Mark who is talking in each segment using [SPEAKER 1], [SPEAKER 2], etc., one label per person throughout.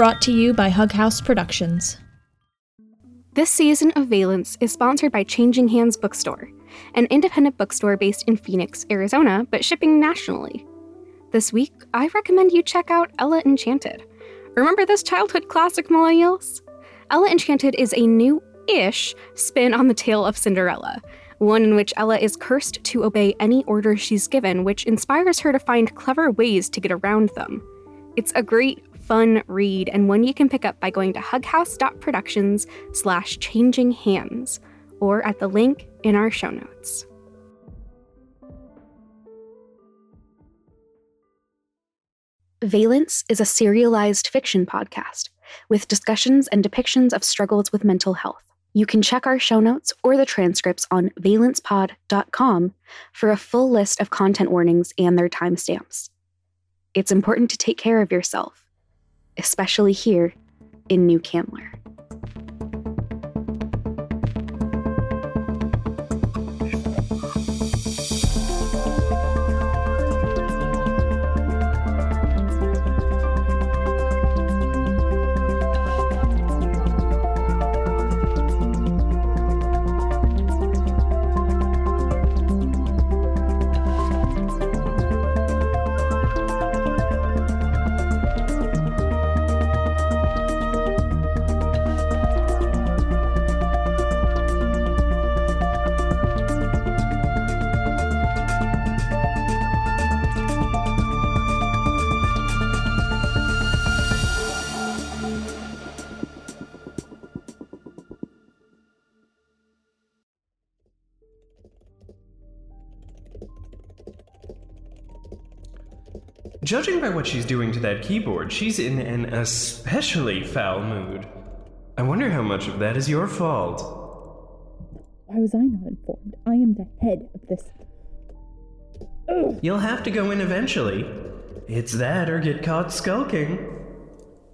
[SPEAKER 1] Brought to you by Hug House Productions.
[SPEAKER 2] This season of Valence is sponsored by Changing Hands Bookstore, an independent bookstore based in Phoenix, Arizona, but shipping nationally. This week, I recommend you check out Ella Enchanted. Remember this childhood classic, millennials? Ella Enchanted is a new ish spin on the tale of Cinderella, one in which Ella is cursed to obey any order she's given, which inspires her to find clever ways to get around them. It's a great, fun read and one you can pick up by going to hughouse.productions slash changing hands or at the link in our show notes. Valence is a serialized fiction podcast with discussions and depictions of struggles with mental health. You can check our show notes or the transcripts on valencepod.com for a full list of content warnings and their timestamps. It's important to take care of yourself, especially here in New Candler.
[SPEAKER 3] Judging by what she's doing to that keyboard, she's in an especially foul mood. I wonder how much of that is your fault.
[SPEAKER 4] Why was I not informed? I am the head of this. Ugh.
[SPEAKER 3] You'll have to go in eventually. It's that or get caught skulking.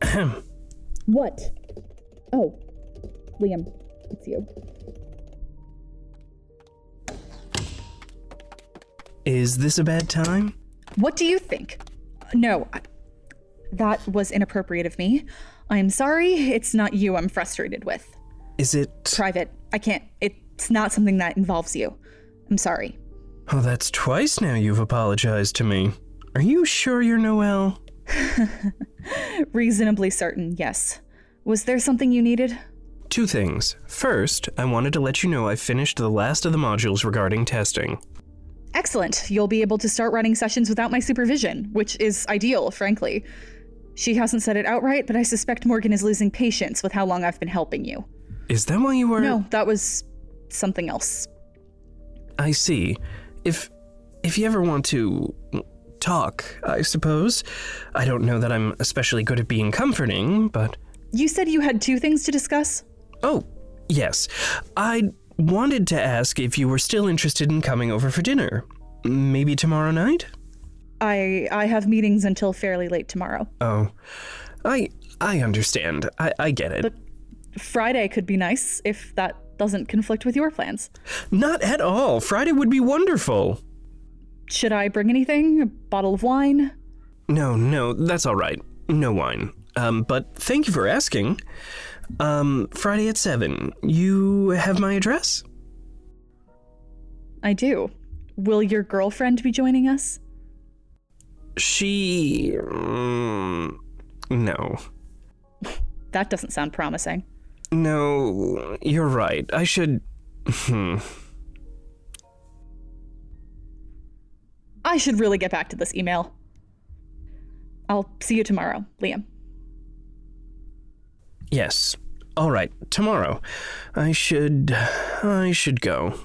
[SPEAKER 4] what? Oh, Liam, it's you.
[SPEAKER 3] Is this a bad time?
[SPEAKER 4] What do you think? No, that was inappropriate of me. I'm sorry. It's not you I'm frustrated with.
[SPEAKER 3] Is it
[SPEAKER 4] private? I can't. It's not something that involves you. I'm sorry.
[SPEAKER 3] Oh, that's twice now you've apologized to me. Are you sure you're Noel?
[SPEAKER 4] Reasonably certain, yes. Was there something you needed?
[SPEAKER 3] Two things. First, I wanted to let you know I finished the last of the modules regarding testing.
[SPEAKER 4] Excellent. You'll be able to start running sessions without my supervision, which is ideal, frankly. She hasn't said it outright, but I suspect Morgan is losing patience with how long I've been helping you.
[SPEAKER 3] Is that why you were.
[SPEAKER 4] No, that was something else.
[SPEAKER 3] I see. If. if you ever want to. talk, I suppose. I don't know that I'm especially good at being comforting, but.
[SPEAKER 4] You said you had two things to discuss?
[SPEAKER 3] Oh, yes. I'd wanted to ask if you were still interested in coming over for dinner. Maybe tomorrow night?
[SPEAKER 4] I I have meetings until fairly late tomorrow.
[SPEAKER 3] Oh. I I understand. I, I get it.
[SPEAKER 4] But Friday could be nice if that doesn't conflict with your plans.
[SPEAKER 3] Not at all. Friday would be wonderful.
[SPEAKER 4] Should I bring anything? A bottle of wine?
[SPEAKER 3] No, no, that's all right. No wine. Um, but thank you for asking. Um, Friday at 7. You have my address?
[SPEAKER 4] I do. Will your girlfriend be joining us?
[SPEAKER 3] She. Mm, no.
[SPEAKER 4] that doesn't sound promising.
[SPEAKER 3] No, you're right. I should. Hmm.
[SPEAKER 4] I should really get back to this email. I'll see you tomorrow, Liam.
[SPEAKER 3] Yes. All right. Tomorrow. I should. I should go.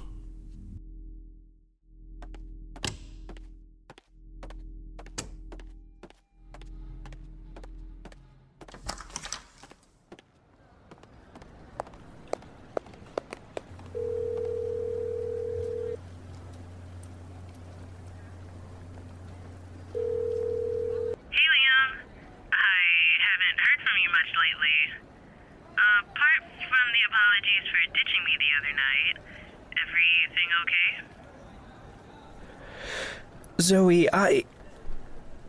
[SPEAKER 3] Zoe, I.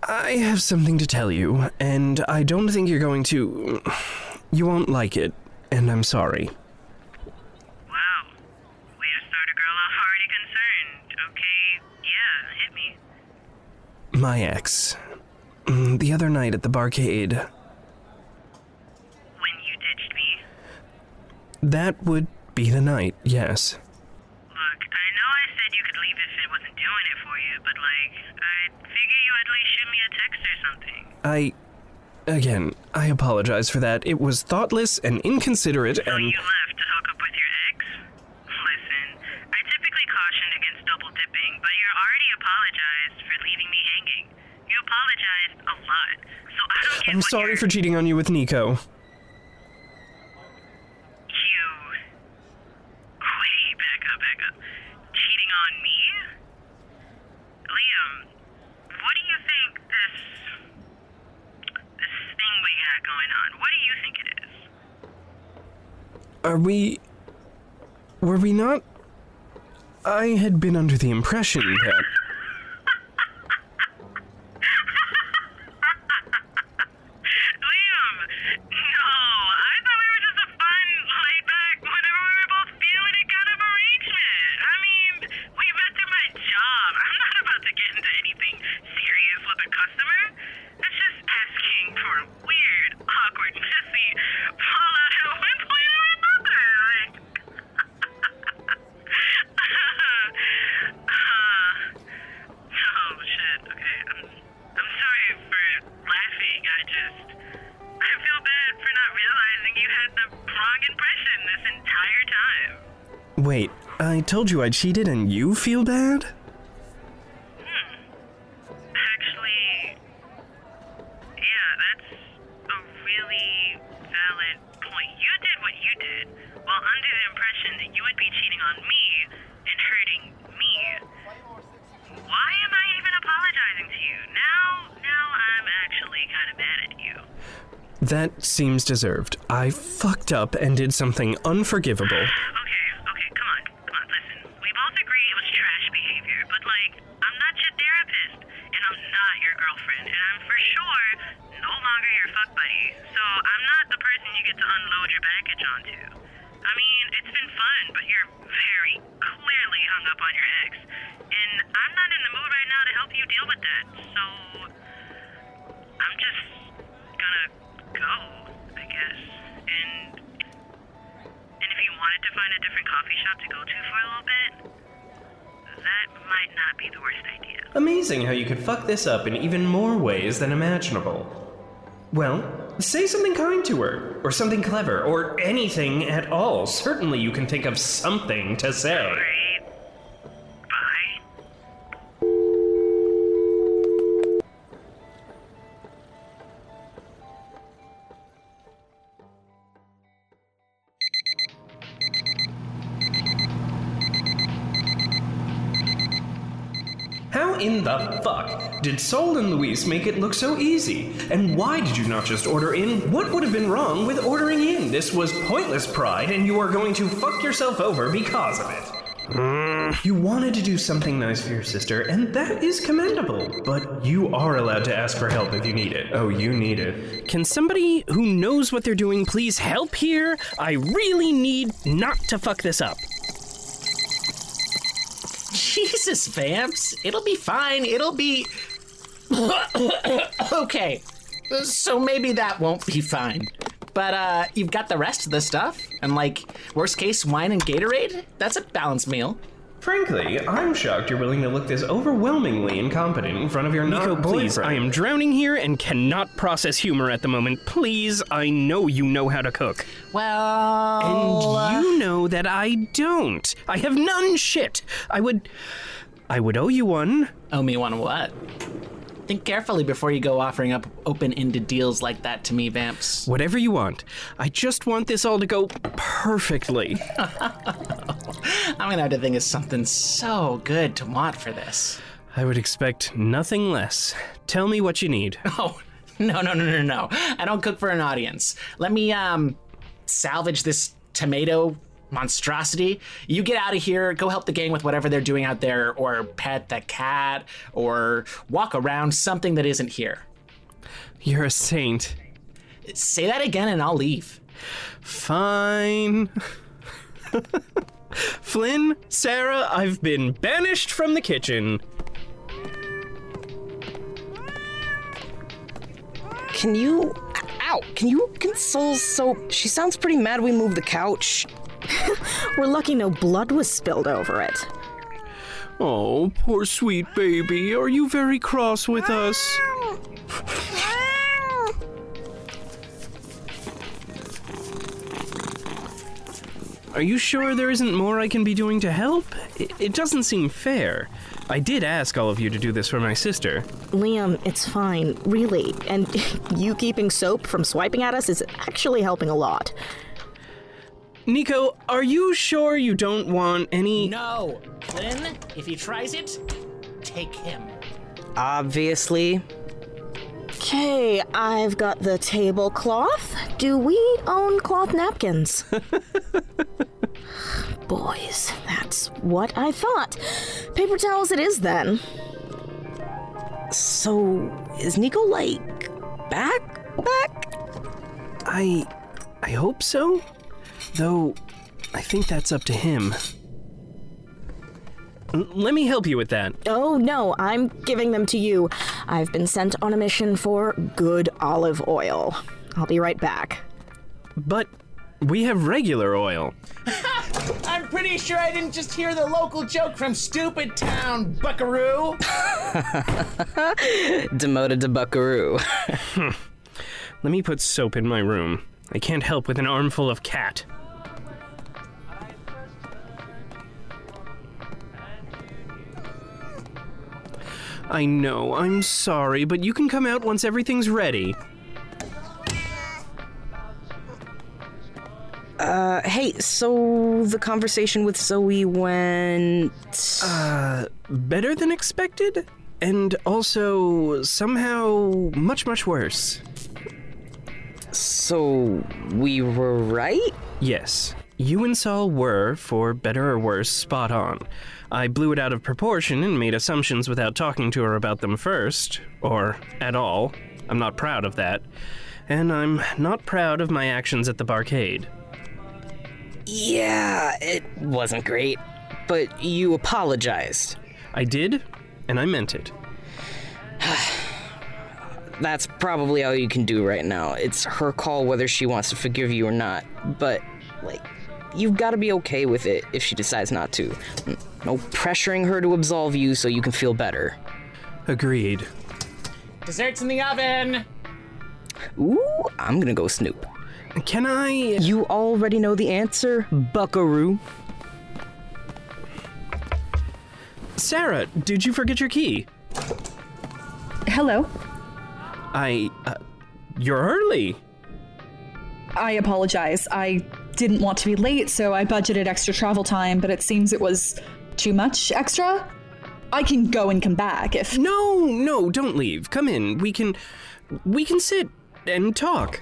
[SPEAKER 5] I have something to tell you, and I don't think you're going to. You won't like it, and I'm sorry.
[SPEAKER 6] Wow. Way to start a girl off already concerned. Okay, yeah, hit me.
[SPEAKER 5] My ex. Mm, The other night at the barcade.
[SPEAKER 6] When you ditched me.
[SPEAKER 5] That would be the night, yes.
[SPEAKER 6] Look, I know I said you could leave if it wasn't doing it for you, but like, I figure you at least shoot me a text or something.
[SPEAKER 5] I. Again, I apologize for that. It was thoughtless and inconsiderate,
[SPEAKER 6] So
[SPEAKER 5] and.
[SPEAKER 6] you left to hook up with your ex? Listen, I typically caution against double dipping, but you already apologized for leaving me hanging. You apologized a lot, so I don't get
[SPEAKER 5] I'm sorry
[SPEAKER 6] you're-
[SPEAKER 5] for cheating on you with Nico.
[SPEAKER 6] You. Wait, back up, back up. Cheating on me? Liam, what do you think this. this thing we got going on, what do you think it is?
[SPEAKER 5] Are we. Were we not. I had been under the impression that. Told you I cheated and you feel bad? Hmm.
[SPEAKER 6] Actually, yeah, that's a really valid point. You did what you did, while under the impression that you would be cheating on me and hurting me. Why am I even apologizing to you? Now, now I'm actually kind of mad at you.
[SPEAKER 5] That seems deserved. I fucked up and did something unforgivable. this up in even more ways than imaginable. Well, say something kind to her, or something clever, or anything at all. Certainly you can think of something to say. In the fuck did Sol and Luis make it look so easy? And why did you not just order in? What would have been wrong with ordering in? This was pointless pride, and you are going to fuck yourself over because of it. Hmm. You wanted to do something nice for your sister, and that is commendable. But you are allowed to ask for help if you need it. Oh, you need it.
[SPEAKER 3] Can somebody who knows what they're doing please help here? I really need not to fuck this up.
[SPEAKER 7] Jesus, Vamps. It'll be fine. It'll be. okay. So maybe that won't be fine. But uh you've got the rest of the stuff. And like, worst case, wine and Gatorade? That's a balanced meal.
[SPEAKER 5] Frankly, I'm shocked you're willing to look this overwhelmingly incompetent in front of your
[SPEAKER 3] Nico,
[SPEAKER 5] not
[SPEAKER 3] please, I am drowning here and cannot process humor at the moment. Please, I know you know how to cook.
[SPEAKER 7] Well.
[SPEAKER 3] And
[SPEAKER 7] uh,
[SPEAKER 3] you know that I don't. I have none shit. I would. I would owe you one.
[SPEAKER 7] Owe me one what? Think carefully before you go offering up open ended deals like that to me, Vamps.
[SPEAKER 3] Whatever you want. I just want this all to go perfectly.
[SPEAKER 7] I'm gonna have to think of something so good to want for this.
[SPEAKER 3] I would expect nothing less. Tell me what you need.
[SPEAKER 7] Oh, no, no, no, no, no. I don't cook for an audience. Let me, um, salvage this tomato monstrosity. You get out of here, go help the gang with whatever they're doing out there, or pet the cat, or walk around something that isn't here.
[SPEAKER 3] You're a saint.
[SPEAKER 7] Say that again and I'll leave.
[SPEAKER 3] Fine. Flynn, Sarah, I've been banished from the kitchen.
[SPEAKER 8] Can you. Ow! Can you console Soap? She sounds pretty mad we moved the couch.
[SPEAKER 9] We're lucky no blood was spilled over it.
[SPEAKER 3] Oh, poor sweet baby. Are you very cross with us? Are you sure there isn't more I can be doing to help? It, it doesn't seem fair. I did ask all of you to do this for my sister.
[SPEAKER 9] Liam, it's fine, really. And you keeping soap from swiping at us is actually helping a lot.
[SPEAKER 3] Nico, are you sure you don't want any.
[SPEAKER 7] No! Flynn, if he tries it, take him.
[SPEAKER 8] Obviously.
[SPEAKER 9] Okay, I've got the tablecloth. Do we own cloth napkins? Boys, that's what I thought. Paper towels it is then.
[SPEAKER 8] So, is Nico, like, back? Back?
[SPEAKER 3] I. I hope so? Though, I think that's up to him. Let me help you with that.
[SPEAKER 9] Oh no, I'm giving them to you. I've been sent on a mission for good olive oil. I'll be right back.
[SPEAKER 3] But we have regular oil.
[SPEAKER 7] I'm pretty sure I didn't just hear the local joke from Stupid Town, Buckaroo.
[SPEAKER 8] Demoted to Buckaroo.
[SPEAKER 3] Let me put soap in my room. I can't help with an armful of cat. I know, I'm sorry, but you can come out once everything's ready.
[SPEAKER 8] Uh, hey, so the conversation with Zoe went.
[SPEAKER 3] Better than expected? And also, somehow, much, much worse.
[SPEAKER 8] So, we were right?
[SPEAKER 3] Yes, you and Saul were, for better or worse, spot on. I blew it out of proportion and made assumptions without talking to her about them first, or at all. I'm not proud of that. And I'm not proud of my actions at the barcade.
[SPEAKER 8] Yeah, it wasn't great. But you apologized.
[SPEAKER 3] I did, and I meant it.
[SPEAKER 8] That's probably all you can do right now. It's her call whether she wants to forgive you or not. But, like, you've got to be okay with it if she decides not to. No pressuring her to absolve you so you can feel better.
[SPEAKER 3] Agreed.
[SPEAKER 7] Desserts in the oven.
[SPEAKER 8] Ooh, I'm gonna go snoop.
[SPEAKER 3] Can I.
[SPEAKER 8] You already know the answer, buckaroo.
[SPEAKER 3] Sarah, did you forget your key?
[SPEAKER 4] Hello.
[SPEAKER 3] I. Uh, you're early.
[SPEAKER 4] I apologize. I didn't want to be late, so I budgeted extra travel time, but it seems it was too much extra. I can go and come back if.
[SPEAKER 3] No, no, don't leave. Come in. We can. We can sit and talk.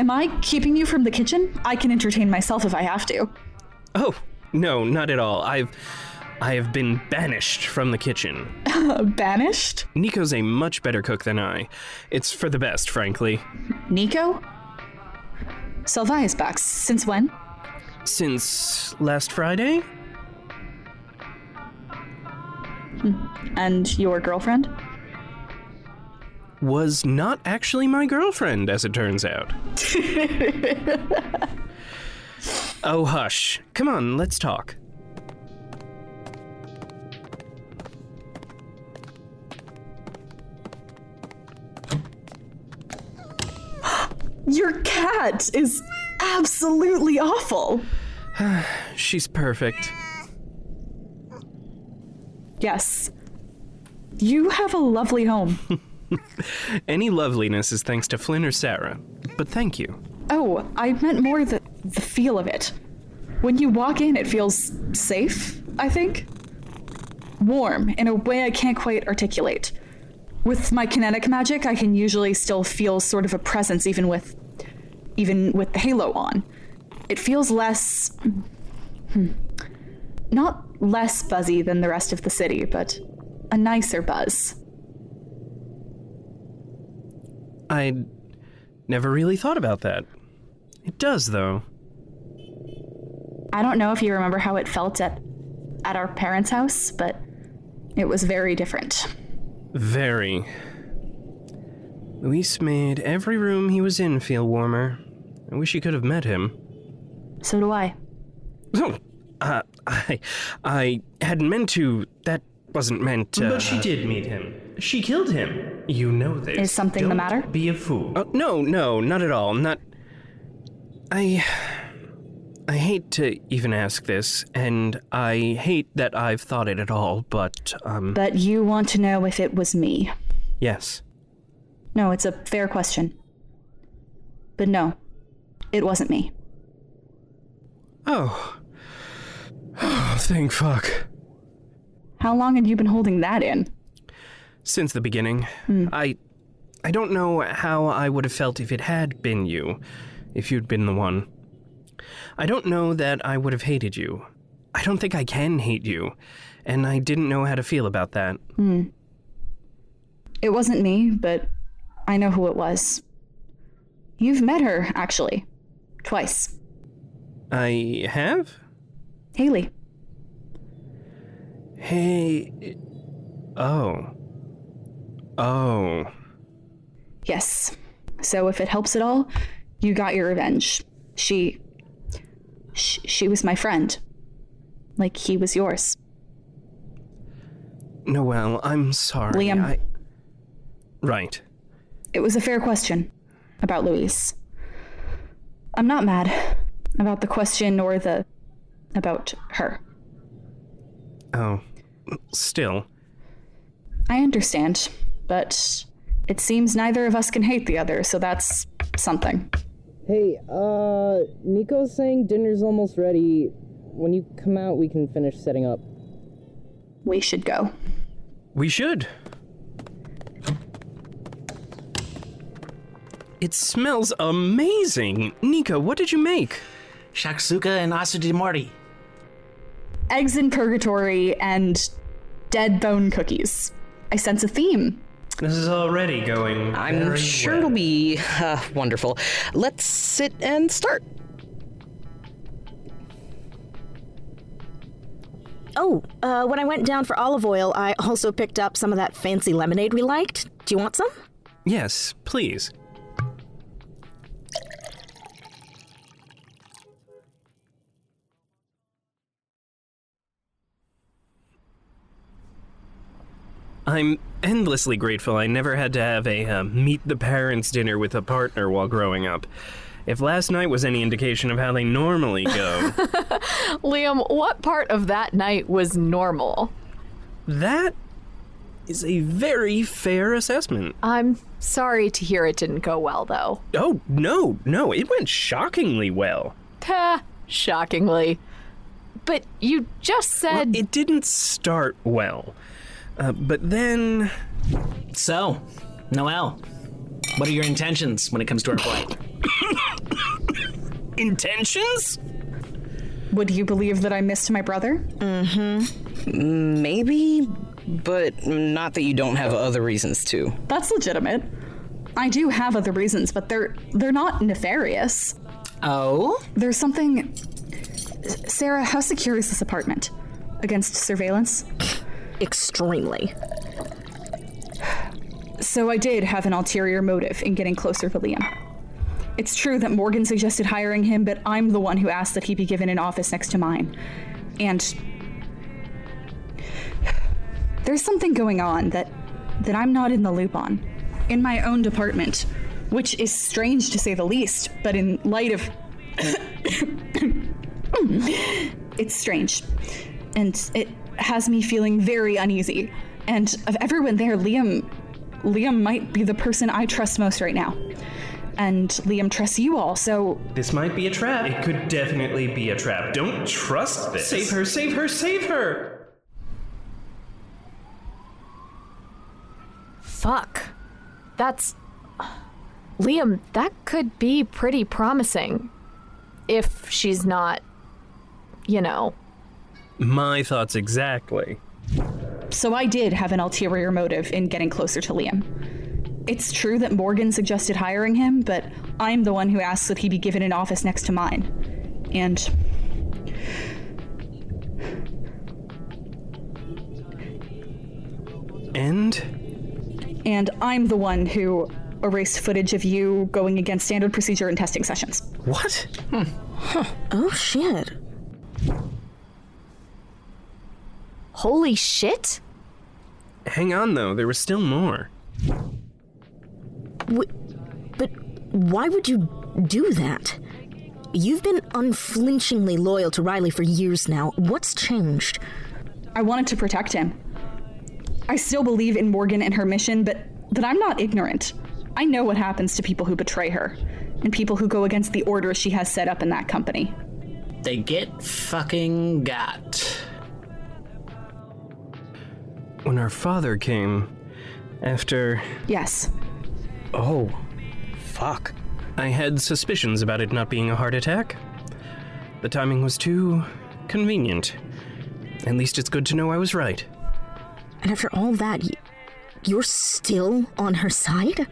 [SPEAKER 4] Am I keeping you from the kitchen? I can entertain myself if I have to.
[SPEAKER 3] Oh, no, not at all. I've. I have been banished from the kitchen.
[SPEAKER 4] Banished?
[SPEAKER 3] Nico's a much better cook than I. It's for the best, frankly.
[SPEAKER 4] Nico? Sylvia is back. Since when?
[SPEAKER 3] Since last Friday? Hmm.
[SPEAKER 4] And your girlfriend?
[SPEAKER 3] Was not actually my girlfriend, as it turns out. oh, hush. Come on, let's talk.
[SPEAKER 4] Your cat is absolutely awful.
[SPEAKER 3] She's perfect.
[SPEAKER 4] Yes. You have a lovely home.
[SPEAKER 3] Any loveliness is thanks to Flynn or Sarah. But thank you.
[SPEAKER 4] Oh, I meant more the the feel of it. When you walk in, it feels safe, I think. Warm in a way I can't quite articulate. with my kinetic magic, I can usually still feel sort of a presence even with even with the halo on. It feels less hmm, not less buzzy than the rest of the city, but a nicer buzz.
[SPEAKER 3] I never really thought about that. It does, though.
[SPEAKER 4] I don't know if you remember how it felt at at our parents' house, but it was very different.
[SPEAKER 3] Very. Luis made every room he was in feel warmer. I wish you could have met him.
[SPEAKER 4] So do I.
[SPEAKER 3] Oh, uh, I, I hadn't meant to. That wasn't meant to.
[SPEAKER 5] But she did meet him. She killed him. You know this.
[SPEAKER 4] Is something the
[SPEAKER 5] Don't
[SPEAKER 4] matter?
[SPEAKER 5] Be a fool.
[SPEAKER 3] Oh, no, no, not at all. Not. I. I hate to even ask this, and I hate that I've thought it at all, but, um,
[SPEAKER 4] But you want to know if it was me.
[SPEAKER 3] yes.
[SPEAKER 4] No, it's a fair question. But no, it wasn't me.
[SPEAKER 3] Oh. Oh, thank fuck.
[SPEAKER 4] How long had you been holding that in?
[SPEAKER 3] Since the beginning. Hmm. I. I don't know how I would have felt if it had been you, if you'd been the one. I don't know that I would have hated you. I don't think I can hate you, and I didn't know how to feel about that. Hmm.
[SPEAKER 4] It wasn't me, but I know who it was. You've met her, actually. Twice.
[SPEAKER 3] I have?
[SPEAKER 4] Haley.
[SPEAKER 3] Hey. Oh. Oh.
[SPEAKER 4] Yes. So if it helps at all, you got your revenge. She. Sh- she was my friend. Like he was yours.
[SPEAKER 3] Noel, I'm sorry.
[SPEAKER 4] Liam.
[SPEAKER 3] I... Right.
[SPEAKER 4] It was a fair question about Luis. I'm not mad about the question or the. about her.
[SPEAKER 3] Oh. Still.
[SPEAKER 4] I understand, but it seems neither of us can hate the other, so that's something.
[SPEAKER 8] Hey, uh, Nico's saying dinner's almost ready. When you come out, we can finish setting up.
[SPEAKER 4] We should go.
[SPEAKER 3] We should. It smells amazing. Nico, what did you make?
[SPEAKER 7] Shakshuka and ossi dei morti.
[SPEAKER 4] Eggs in Purgatory and dead bone cookies. I sense a theme.
[SPEAKER 5] This is already going.
[SPEAKER 8] I'm
[SPEAKER 5] very
[SPEAKER 8] sure
[SPEAKER 5] well.
[SPEAKER 8] it'll be uh, wonderful. Let's sit and start.
[SPEAKER 9] Oh, uh, when I went down for olive oil, I also picked up some of that fancy lemonade we liked. Do you want some?
[SPEAKER 3] Yes, please. I'm endlessly grateful I never had to have a uh, meet the parents dinner with a partner while growing up. If last night was any indication of how they normally go,
[SPEAKER 10] Liam, what part of that night was normal?
[SPEAKER 3] that is a very fair assessment.
[SPEAKER 10] I'm sorry to hear it didn't go well, though.
[SPEAKER 3] Oh, no, no, it went shockingly well.
[SPEAKER 10] Ha, shockingly. But you just said
[SPEAKER 3] It didn't start well. Uh, but then.
[SPEAKER 7] So, Noel, what are your intentions when it comes to our flight?
[SPEAKER 3] Intentions?
[SPEAKER 4] Would you believe that I missed my brother? Mm-hmm.
[SPEAKER 8] Maybe, but not that you don't have other reasons to.
[SPEAKER 4] That's legitimate. I do have other reasons, but they're they're not nefarious.
[SPEAKER 7] Oh?
[SPEAKER 4] There's something Sarah, how secure is this apartment? Against surveillance?
[SPEAKER 9] Extremely.
[SPEAKER 4] So I did have an ulterior motive in getting closer to Liam. It's true that Morgan suggested hiring him, but I'm the one who asked that he be given an office next to mine. And there's something going on that that I'm not in the loop on. In my own department, which is strange to say the least, but in light of it's strange. And it has me feeling very uneasy. And of everyone there, Liam Liam might be the person I trust most right now. And Liam trusts you all, so
[SPEAKER 5] This might be a trap. It could definitely be a trap. Don't trust this. Save her, save her, save her!
[SPEAKER 10] Fuck. That's. Liam, that could be pretty promising. If she's not, you know.
[SPEAKER 3] My thoughts exactly.
[SPEAKER 4] So I did have an ulterior motive in getting closer to Liam. It's true that Morgan suggested hiring him, but I'm the one who asked that he be given an office next to mine. And.
[SPEAKER 3] And?
[SPEAKER 4] And I'm the one who erased footage of you going against standard procedure in testing sessions.
[SPEAKER 3] What? Hmm. Huh.
[SPEAKER 9] Oh shit.
[SPEAKER 10] Holy shit?
[SPEAKER 3] Hang on, though, there was still more.
[SPEAKER 9] Wh- but why would you do that? You've been unflinchingly loyal to Riley for years now. What's changed?
[SPEAKER 4] I wanted to protect him. I still believe in Morgan and her mission, but but I'm not ignorant. I know what happens to people who betray her and people who go against the orders she has set up in that company.
[SPEAKER 7] They get fucking got.
[SPEAKER 3] When our father came, after
[SPEAKER 4] Yes.
[SPEAKER 8] Oh, fuck.
[SPEAKER 3] I had suspicions about it not being a heart attack. The timing was too convenient. At least it's good to know I was right.
[SPEAKER 9] And after all that, you're still on her side?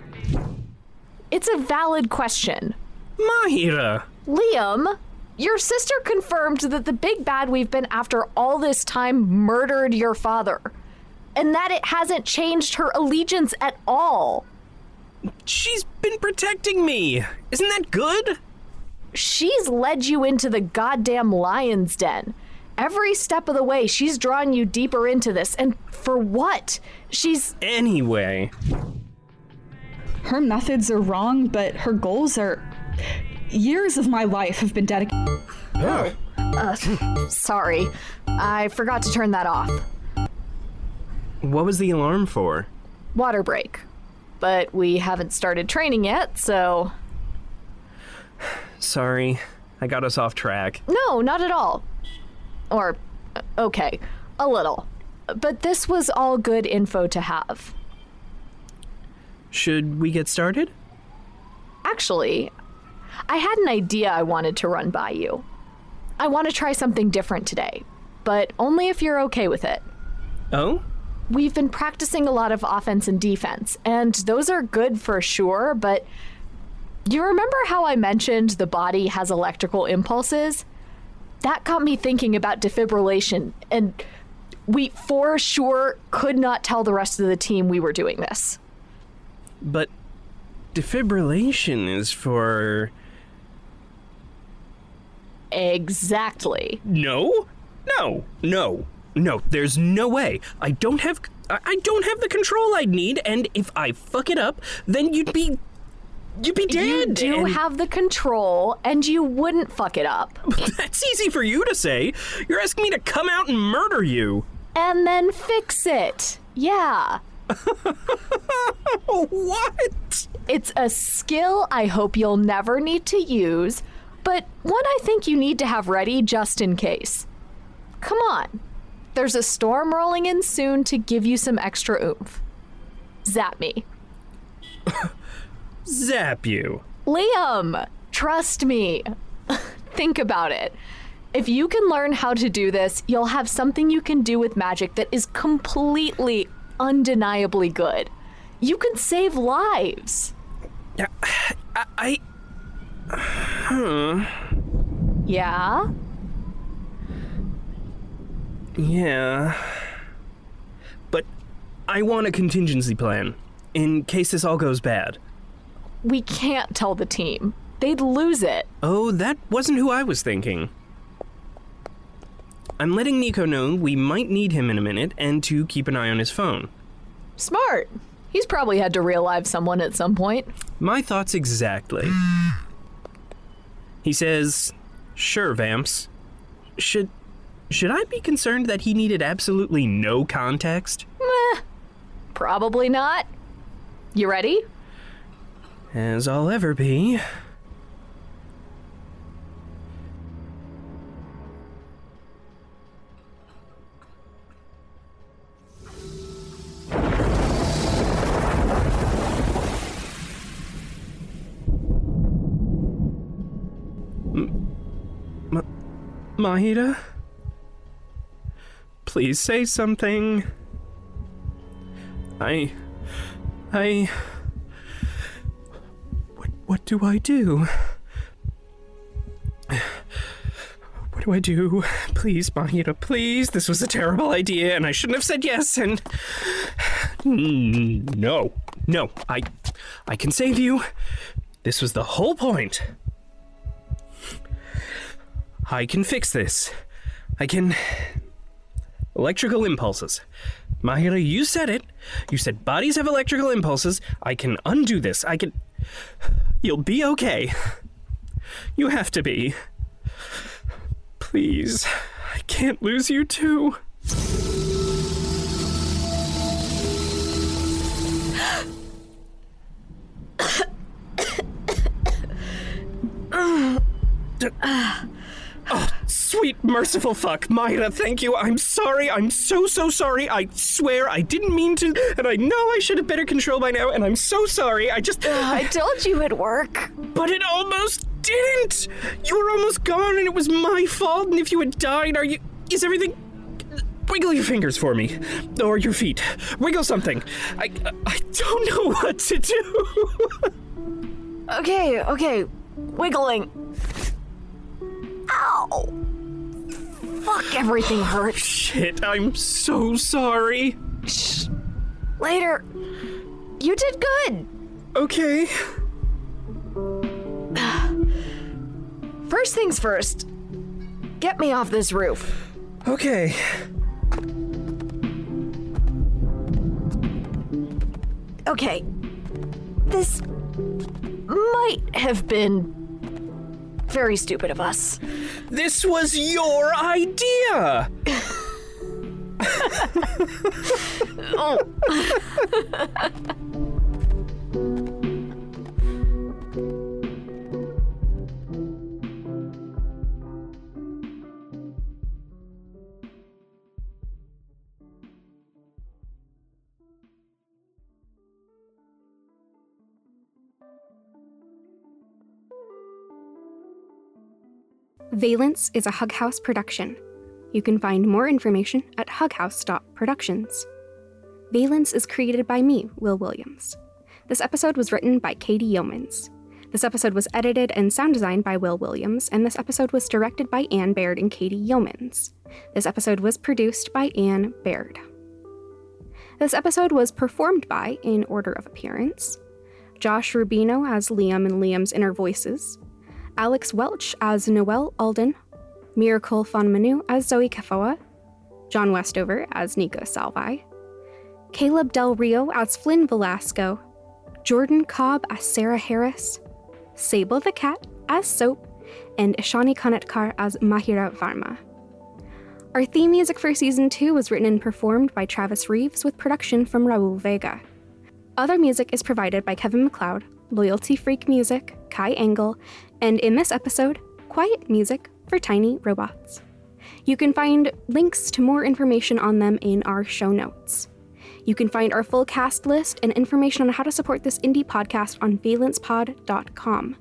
[SPEAKER 10] It's a valid question.
[SPEAKER 3] Mahira!
[SPEAKER 10] Liam, your sister confirmed that the big bad we've been after all this time murdered your father, and that it hasn't changed her allegiance at all.
[SPEAKER 3] She's been protecting me! Isn't that good?
[SPEAKER 10] She's led you into the goddamn lion's den. Every step of the way, she's drawn you deeper into this, and for what? She's.
[SPEAKER 3] Anyway,
[SPEAKER 4] Her methods are wrong, but her goals are. Years of my life have been dedicated. Oh.
[SPEAKER 10] Sorry. I forgot to turn that off.
[SPEAKER 3] What was the alarm for?
[SPEAKER 10] Water break. But we haven't started training yet, so.
[SPEAKER 3] Sorry, I got us off track.
[SPEAKER 10] No, not at all. Or, uh, okay, a little. But this was all good info to have.
[SPEAKER 3] Should we get started?
[SPEAKER 10] Actually, I had an idea I wanted to run by you. I want to try something different today, but only if you're okay with it.
[SPEAKER 3] Oh?
[SPEAKER 10] We've been practicing a lot of offense and defense, and those are good for sure, but you remember how I mentioned the body has electrical impulses? That got me thinking about defibrillation, and we for sure could not tell the rest of the team we were doing this.
[SPEAKER 3] But defibrillation is for.
[SPEAKER 10] Exactly.
[SPEAKER 3] No? No, no, no, there's no way. I don't have. I I don't have the control I'd need, and if I fuck it up, then you'd be. You'd be dead.
[SPEAKER 10] You do
[SPEAKER 3] and-
[SPEAKER 10] have the control, and you wouldn't fuck it up.
[SPEAKER 3] That's easy for you to say. You're asking me to come out and murder you.
[SPEAKER 10] And then fix it. Yeah.
[SPEAKER 3] what?
[SPEAKER 10] It's a skill I hope you'll never need to use, but one I think you need to have ready just in case. Come on. There's a storm rolling in soon to give you some extra oomph. Zap me.
[SPEAKER 3] Zap you.
[SPEAKER 10] Liam, trust me. Think about it. If you can learn how to do this, you'll have something you can do with magic that is completely, undeniably good. You can save lives.
[SPEAKER 3] Yeah, I. I huh. Hmm.
[SPEAKER 10] Yeah?
[SPEAKER 3] Yeah. But I want a contingency plan in case this all goes bad.
[SPEAKER 10] We can't tell the team. They'd lose it.
[SPEAKER 3] Oh, that wasn't who I was thinking. I'm letting Nico know we might need him in a minute and to keep an eye on his phone.
[SPEAKER 10] Smart. He's probably had to real live someone at some point.
[SPEAKER 3] My thoughts exactly. He says, "Sure, Vamps. Should should I be concerned that he needed absolutely no context?
[SPEAKER 10] Meh, probably not. You ready?
[SPEAKER 3] As I'll ever be. M- Please say something. I. I. What, what do I do? What do I do? Please, Mahira, please. This was a terrible idea, and I shouldn't have said yes, and. Mm, No, no, I. I can save you. This was the whole point. I can fix this. I can. Electrical impulses. Mahira, you said it. You said bodies have electrical impulses. I can undo this. I can. You'll be okay. You have to be. Please. I can't lose you too. Oh, sweet, merciful fuck. Mahira, thank you. I'm sorry. I'm so, so sorry. I swear I didn't mean to, and I know I should have better control by now, and I'm so sorry. I just.
[SPEAKER 10] I told you it'd work.
[SPEAKER 3] But it almost didn't! You were almost gone, and it was my fault, and if you had died, are you. Is everything. Wiggle your fingers for me. Or your feet. Wiggle something. I. I don't know what to do.
[SPEAKER 10] Okay, okay. Wiggling. Ow! Fuck, everything hurts.
[SPEAKER 3] Shit, I'm so sorry.
[SPEAKER 10] Shh. Later. You did good.
[SPEAKER 3] Okay.
[SPEAKER 10] First things first. Get me off this roof.
[SPEAKER 3] Okay.
[SPEAKER 10] Okay. This might have been very stupid of us.
[SPEAKER 3] This was your idea!
[SPEAKER 10] Oh.
[SPEAKER 2] Valence is a Hug House production. You can find more information at hughouse.productions. Valence is created by me, Will Williams. This episode was written by Katie Yeomans. This episode was edited and sound designed by Will Williams, and this episode was directed by Anne Baird and Katie Yeomans. This episode was produced by Anne Baird. This episode was performed by, in order of appearance, Josh Rubino as Liam and Liam's inner voices, Alex Welch as Noel Alden, Miracle Fonmanu as Zoe Kafoa, John Westover as Nico Salvi, Caleb Del Rio as Flynn Velasco, Jordan Cobb as Sarah Harris, Sable the Cat as Soap, and Ishani Kanatkar as Mahira Varma. Our theme music for season 2 was written and performed by Travis Reeves with production from Raul Vega. Other music is provided by Kevin MacLeod, Loyalty Freak Music, Kai Engel, and in this episode, Quiet Music for Tiny Robots. You can find links to more information on them in our show notes. You can find our full cast list and information on how to support this indie podcast on valencepod.com.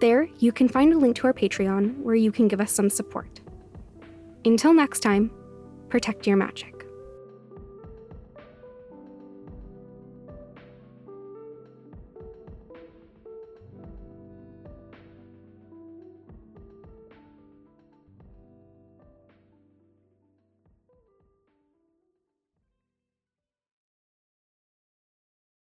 [SPEAKER 2] There, you can find a link to our Patreon where you can give us some support. Until next time, protect your magic.